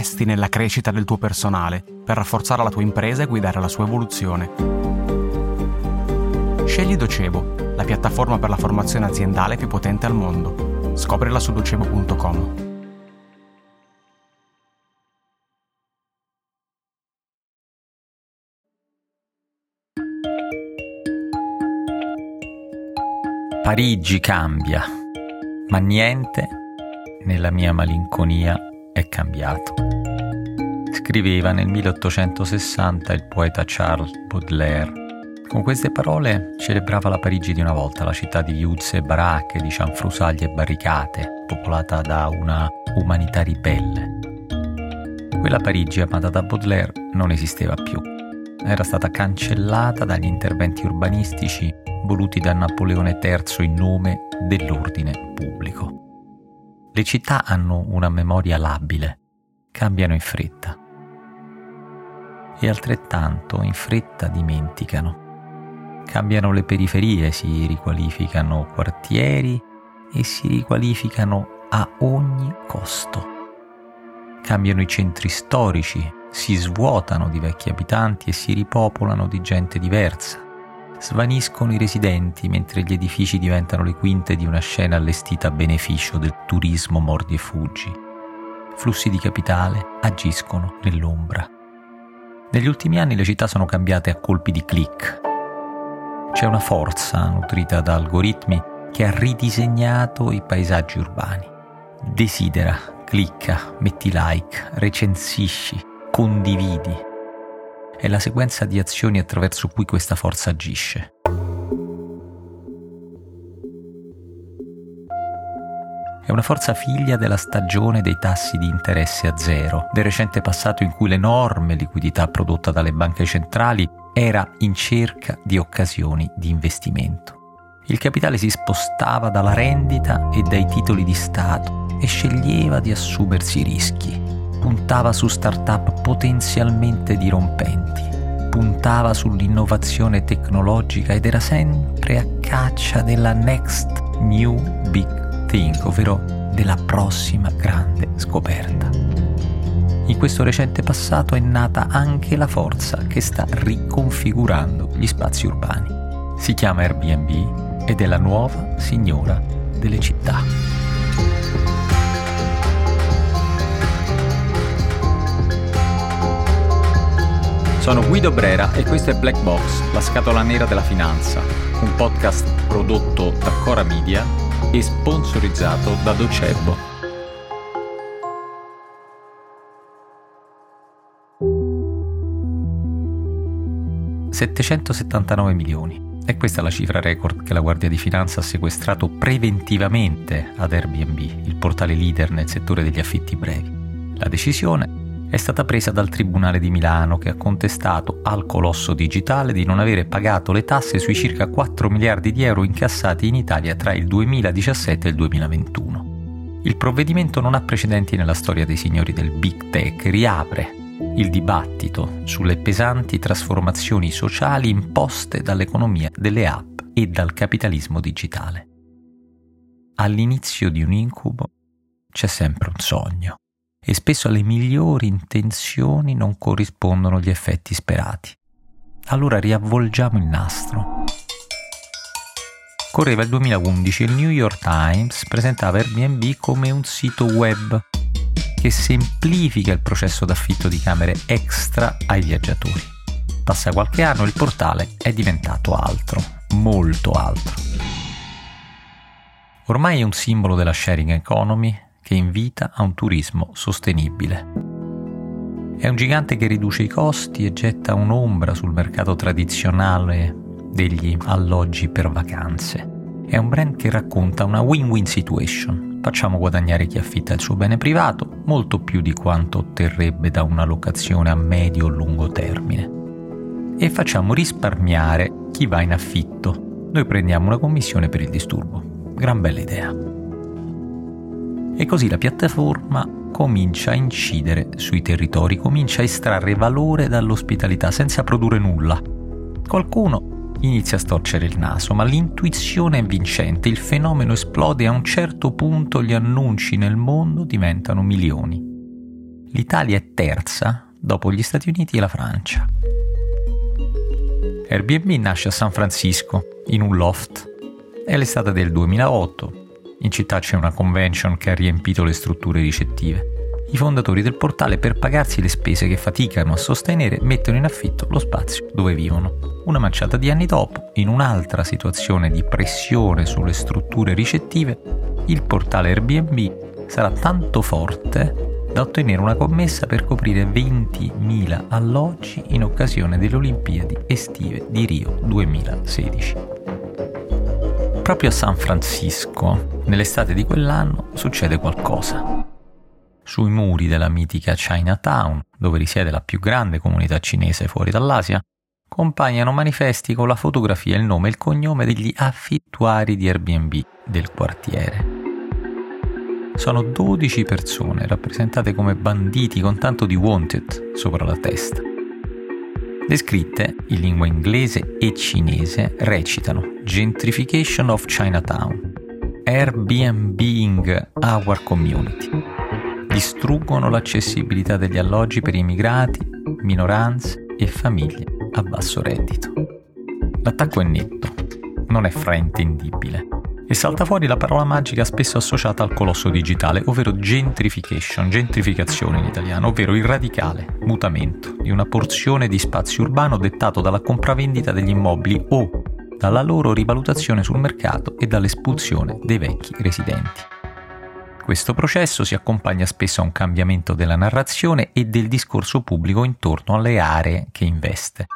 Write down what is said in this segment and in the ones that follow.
investi nella crescita del tuo personale per rafforzare la tua impresa e guidare la sua evoluzione. Scegli Docebo, la piattaforma per la formazione aziendale più potente al mondo. Scoprila su docebo.com. Parigi cambia, ma niente nella mia malinconia è cambiato. Scriveva nel 1860 il poeta Charles Baudelaire. Con queste parole celebrava la Parigi di una volta, la città di viuzze e baracche, di cianfrusaglie e barricate, popolata da una umanità ribelle. Quella Parigi amata da Baudelaire non esisteva più. Era stata cancellata dagli interventi urbanistici voluti da Napoleone III in nome dell'ordine pubblico. Le città hanno una memoria labile, cambiano in fretta e altrettanto in fretta dimenticano. Cambiano le periferie, si riqualificano quartieri e si riqualificano a ogni costo. Cambiano i centri storici, si svuotano di vecchi abitanti e si ripopolano di gente diversa svaniscono i residenti mentre gli edifici diventano le quinte di una scena allestita a beneficio del turismo mordi e fuggi. Flussi di capitale agiscono nell'ombra. Negli ultimi anni le città sono cambiate a colpi di click. C'è una forza nutrita da algoritmi che ha ridisegnato i paesaggi urbani. Desidera, clicca, metti like, recensisci, condividi è la sequenza di azioni attraverso cui questa forza agisce. È una forza figlia della stagione dei tassi di interesse a zero, del recente passato in cui l'enorme liquidità prodotta dalle banche centrali era in cerca di occasioni di investimento. Il capitale si spostava dalla rendita e dai titoli di Stato e sceglieva di assumersi rischi puntava su start-up potenzialmente dirompenti, puntava sull'innovazione tecnologica ed era sempre a caccia della next new big thing, ovvero della prossima grande scoperta. In questo recente passato è nata anche la forza che sta riconfigurando gli spazi urbani. Si chiama Airbnb ed è la nuova signora delle città. Sono Guido Brera e questo è Black Box, la scatola nera della finanza, un podcast prodotto da Cora Media e sponsorizzato da Docebo. ...779 milioni. E questa è la cifra record che la Guardia di Finanza ha sequestrato preventivamente ad Airbnb, il portale leader nel settore degli affitti brevi. La decisione è stata presa dal Tribunale di Milano che ha contestato al colosso digitale di non avere pagato le tasse sui circa 4 miliardi di euro incassati in Italia tra il 2017 e il 2021. Il provvedimento non ha precedenti nella storia dei signori del Big Tech, riapre il dibattito sulle pesanti trasformazioni sociali imposte dall'economia delle app e dal capitalismo digitale. All'inizio di un incubo c'è sempre un sogno e spesso alle migliori intenzioni non corrispondono gli effetti sperati. Allora riavvolgiamo il nastro. Correva il 2011 e il New York Times presentava Airbnb come un sito web che semplifica il processo d'affitto di camere extra ai viaggiatori. Passa qualche anno e il portale è diventato altro, molto altro. Ormai è un simbolo della sharing economy, che invita a un turismo sostenibile. È un gigante che riduce i costi e getta un'ombra sul mercato tradizionale degli alloggi per vacanze. È un brand che racconta una win-win situation. Facciamo guadagnare chi affitta il suo bene privato molto più di quanto otterrebbe da una locazione a medio o lungo termine. E facciamo risparmiare chi va in affitto. Noi prendiamo una commissione per il disturbo. Gran bella idea. E così la piattaforma comincia a incidere sui territori, comincia a estrarre valore dall'ospitalità senza produrre nulla. Qualcuno inizia a storcere il naso, ma l'intuizione è vincente, il fenomeno esplode e a un certo punto gli annunci nel mondo diventano milioni. L'Italia è terza dopo gli Stati Uniti e la Francia. Airbnb nasce a San Francisco, in un loft. È l'estate del 2008. In città c'è una convention che ha riempito le strutture ricettive i fondatori del portale per pagarsi le spese che faticano a sostenere mettono in affitto lo spazio dove vivono. Una manciata di anni dopo, in un'altra situazione di pressione sulle strutture ricettive, il portale Airbnb sarà tanto forte da ottenere una commessa per coprire 20.000 alloggi in occasione delle Olimpiadi estive di Rio 2016. Proprio a San Francisco, nell'estate di quell'anno, succede qualcosa. Sui muri della mitica Chinatown, dove risiede la più grande comunità cinese fuori dall'Asia, compaiono manifesti con la fotografia, il nome e il cognome degli affittuari di Airbnb del quartiere. Sono 12 persone rappresentate come banditi con tanto di wanted sopra la testa. Le scritte, in lingua inglese e cinese, recitano Gentrification of Chinatown, Airbnbing our community distruggono l'accessibilità degli alloggi per immigrati, minoranze e famiglie a basso reddito. L'attacco è netto, non è fraintendibile e salta fuori la parola magica spesso associata al colosso digitale, ovvero gentrification, gentrificazione in italiano, ovvero il radicale mutamento di una porzione di spazio urbano dettato dalla compravendita degli immobili o dalla loro rivalutazione sul mercato e dall'espulsione dei vecchi residenti. Questo processo si accompagna spesso a un cambiamento della narrazione e del discorso pubblico intorno alle aree che investe.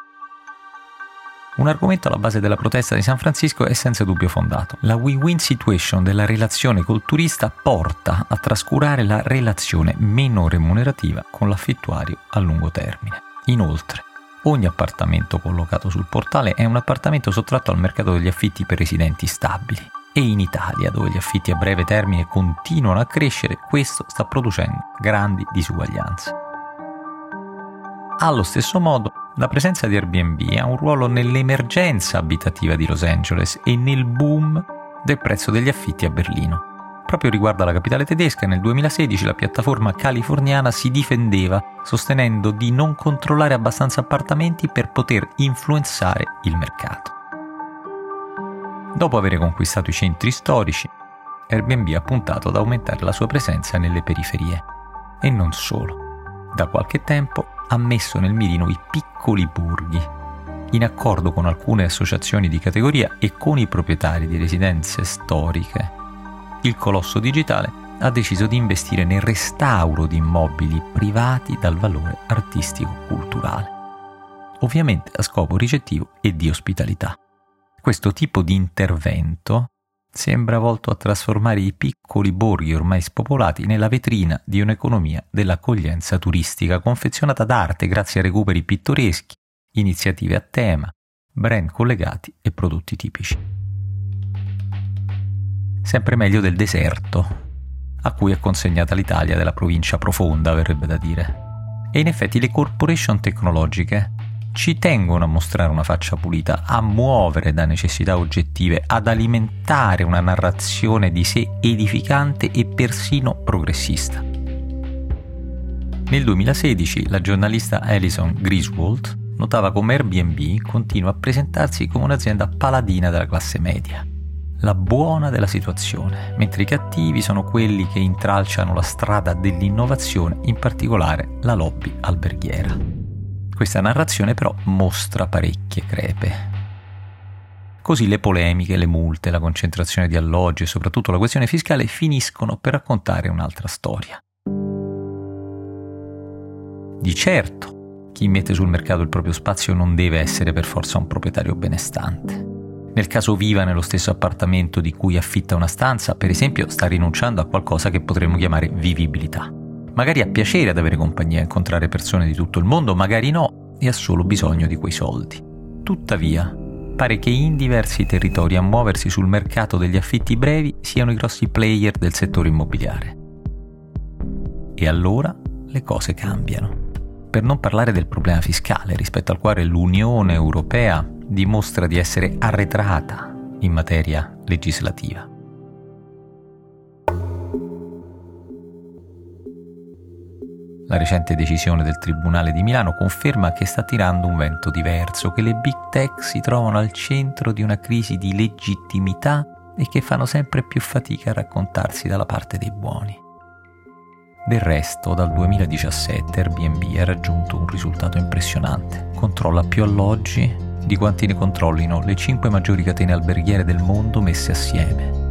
Un argomento alla base della protesta di San Francisco è senza dubbio fondato. La win-win situation della relazione col turista porta a trascurare la relazione meno remunerativa con l'affittuario a lungo termine. Inoltre, ogni appartamento collocato sul portale è un appartamento sottratto al mercato degli affitti per residenti stabili e in Italia, dove gli affitti a breve termine continuano a crescere, questo sta producendo grandi disuguaglianze. Allo stesso modo, la presenza di Airbnb ha un ruolo nell'emergenza abitativa di Los Angeles e nel boom del prezzo degli affitti a Berlino. Proprio riguardo alla capitale tedesca, nel 2016 la piattaforma californiana si difendeva sostenendo di non controllare abbastanza appartamenti per poter influenzare il mercato. Dopo aver conquistato i centri storici, Airbnb ha puntato ad aumentare la sua presenza nelle periferie. E non solo. Da qualche tempo ha messo nel mirino i piccoli borghi, in accordo con alcune associazioni di categoria e con i proprietari di residenze storiche. Il colosso digitale ha deciso di investire nel restauro di immobili privati dal valore artistico-culturale, ovviamente a scopo ricettivo e di ospitalità. Questo tipo di intervento sembra volto a trasformare i piccoli borghi ormai spopolati nella vetrina di un'economia dell'accoglienza turistica confezionata d'arte grazie a recuperi pittoreschi, iniziative a tema, brand collegati e prodotti tipici. Sempre meglio del deserto, a cui è consegnata l'Italia della provincia profonda, verrebbe da dire. E in effetti le corporation tecnologiche ci tengono a mostrare una faccia pulita, a muovere da necessità oggettive, ad alimentare una narrazione di sé edificante e persino progressista. Nel 2016 la giornalista Alison Griswold notava come Airbnb continua a presentarsi come un'azienda paladina della classe media, la buona della situazione, mentre i cattivi sono quelli che intralciano la strada dell'innovazione, in particolare la lobby alberghiera. Questa narrazione però mostra parecchie crepe. Così le polemiche, le multe, la concentrazione di alloggi e soprattutto la questione fiscale finiscono per raccontare un'altra storia. Di certo, chi mette sul mercato il proprio spazio non deve essere per forza un proprietario benestante. Nel caso viva nello stesso appartamento di cui affitta una stanza, per esempio, sta rinunciando a qualcosa che potremmo chiamare vivibilità. Magari ha piacere ad avere compagnia, a incontrare persone di tutto il mondo, magari no, e ha solo bisogno di quei soldi. Tuttavia, pare che in diversi territori a muoversi sul mercato degli affitti brevi siano i grossi player del settore immobiliare. E allora le cose cambiano. Per non parlare del problema fiscale rispetto al quale l'Unione Europea dimostra di essere arretrata in materia legislativa. La recente decisione del Tribunale di Milano conferma che sta tirando un vento diverso, che le big tech si trovano al centro di una crisi di legittimità e che fanno sempre più fatica a raccontarsi dalla parte dei buoni. Del resto, dal 2017 Airbnb ha raggiunto un risultato impressionante. Controlla più alloggi di quanti ne controllino le 5 maggiori catene alberghiere del mondo messe assieme.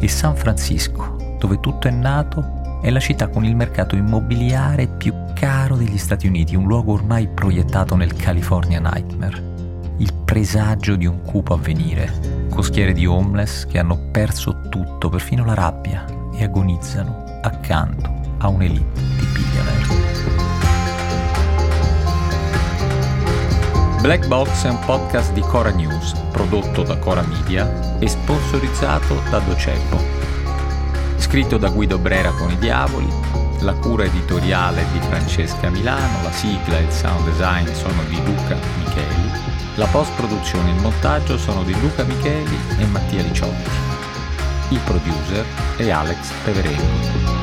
E San Francisco, dove tutto è nato, è la città con il mercato immobiliare più caro degli Stati Uniti, un luogo ormai proiettato nel California Nightmare, il presagio di un cupo avvenire, costiere di homeless che hanno perso tutto, perfino la rabbia, e agonizzano accanto a un'elite di billionaire. Black Box è un podcast di Cora News, prodotto da Cora Media e sponsorizzato da Docebo Scritto da Guido Brera con i Diavoli, la cura editoriale di Francesca Milano, la sigla e il sound design sono di Luca Micheli, la post-produzione e il montaggio sono di Luca Micheli e Mattia Liciotti. Il producer è Alex Peverelli.